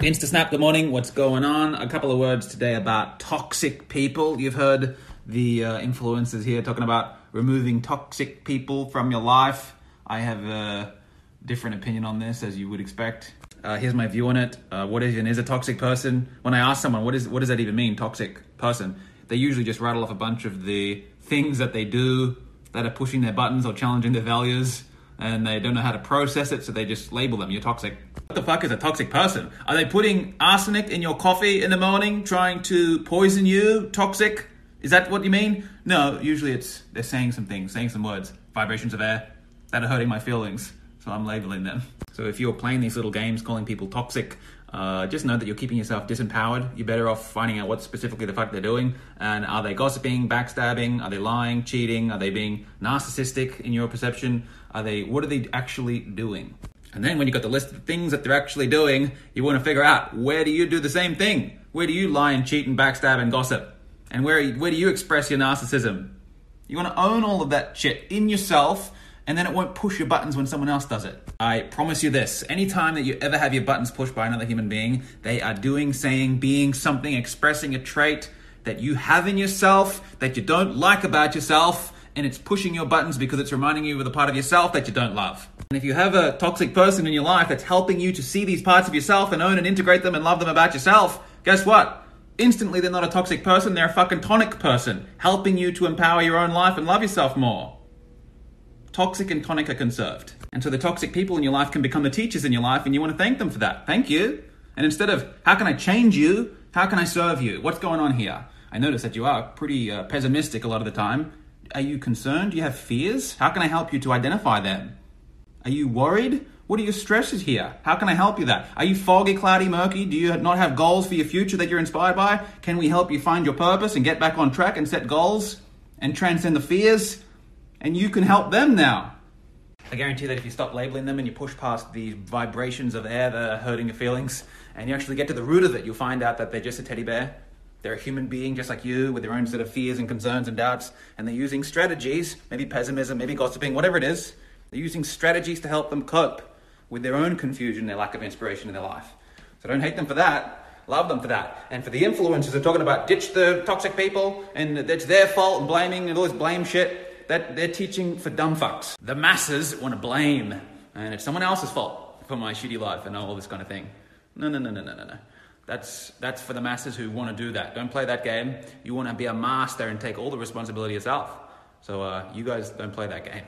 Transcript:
Insta Snap, good morning. What's going on? A couple of words today about toxic people. You've heard the uh, influencers here talking about removing toxic people from your life. I have a different opinion on this, as you would expect. Uh, here's my view on it. Uh, what is and is a toxic person? When I ask someone what is what does that even mean, toxic person, they usually just rattle off a bunch of the things that they do that are pushing their buttons or challenging their values, and they don't know how to process it, so they just label them. You're toxic. What the fuck is a toxic person? Are they putting arsenic in your coffee in the morning, trying to poison you? Toxic? Is that what you mean? No, usually it's they're saying some things, saying some words, vibrations of air that are hurting my feelings. So I'm labeling them. So if you're playing these little games, calling people toxic, uh, just know that you're keeping yourself disempowered. You're better off finding out what specifically the fuck they're doing. And are they gossiping, backstabbing? Are they lying, cheating? Are they being narcissistic in your perception? Are they, what are they actually doing? And then when you've got the list of things that they're actually doing, you want to figure out where do you do the same thing? Where do you lie and cheat and backstab and gossip? And where, where do you express your narcissism? You want to own all of that shit in yourself, and then it won't push your buttons when someone else does it. I promise you this anytime that you ever have your buttons pushed by another human being, they are doing, saying, being something, expressing a trait that you have in yourself that you don't like about yourself, and it's pushing your buttons because it's reminding you of the part of yourself that you don't love. And if you have a toxic person in your life that's helping you to see these parts of yourself and own and integrate them and love them about yourself, guess what? Instantly, they're not a toxic person, they're a fucking tonic person, helping you to empower your own life and love yourself more. Toxic and tonic are conserved. And so the toxic people in your life can become the teachers in your life, and you want to thank them for that. Thank you. And instead of, how can I change you? How can I serve you? What's going on here? I notice that you are pretty uh, pessimistic a lot of the time. Are you concerned? Do you have fears? How can I help you to identify them? Are you worried? What are your stresses here? How can I help you that? Are you foggy, cloudy, murky? Do you not have goals for your future that you're inspired by? Can we help you find your purpose and get back on track and set goals and transcend the fears? And you can help them now. I guarantee that if you stop labeling them and you push past the vibrations of air that are hurting your feelings and you actually get to the root of it, you'll find out that they're just a teddy bear. They're a human being just like you with their own set of fears and concerns and doubts, and they're using strategies, maybe pessimism, maybe gossiping, whatever it is, they're using strategies to help them cope with their own confusion, their lack of inspiration in their life. So don't hate them for that. Love them for that. And for the influencers are talking about ditch the toxic people and it's their fault and blaming and all this blame shit, that they're teaching for dumb fucks. The masses want to blame and it's someone else's fault for my shitty life and all this kind of thing. No, no, no, no, no, no, no. That's, that's for the masses who want to do that. Don't play that game. You want to be a master and take all the responsibility yourself. So uh, you guys don't play that game.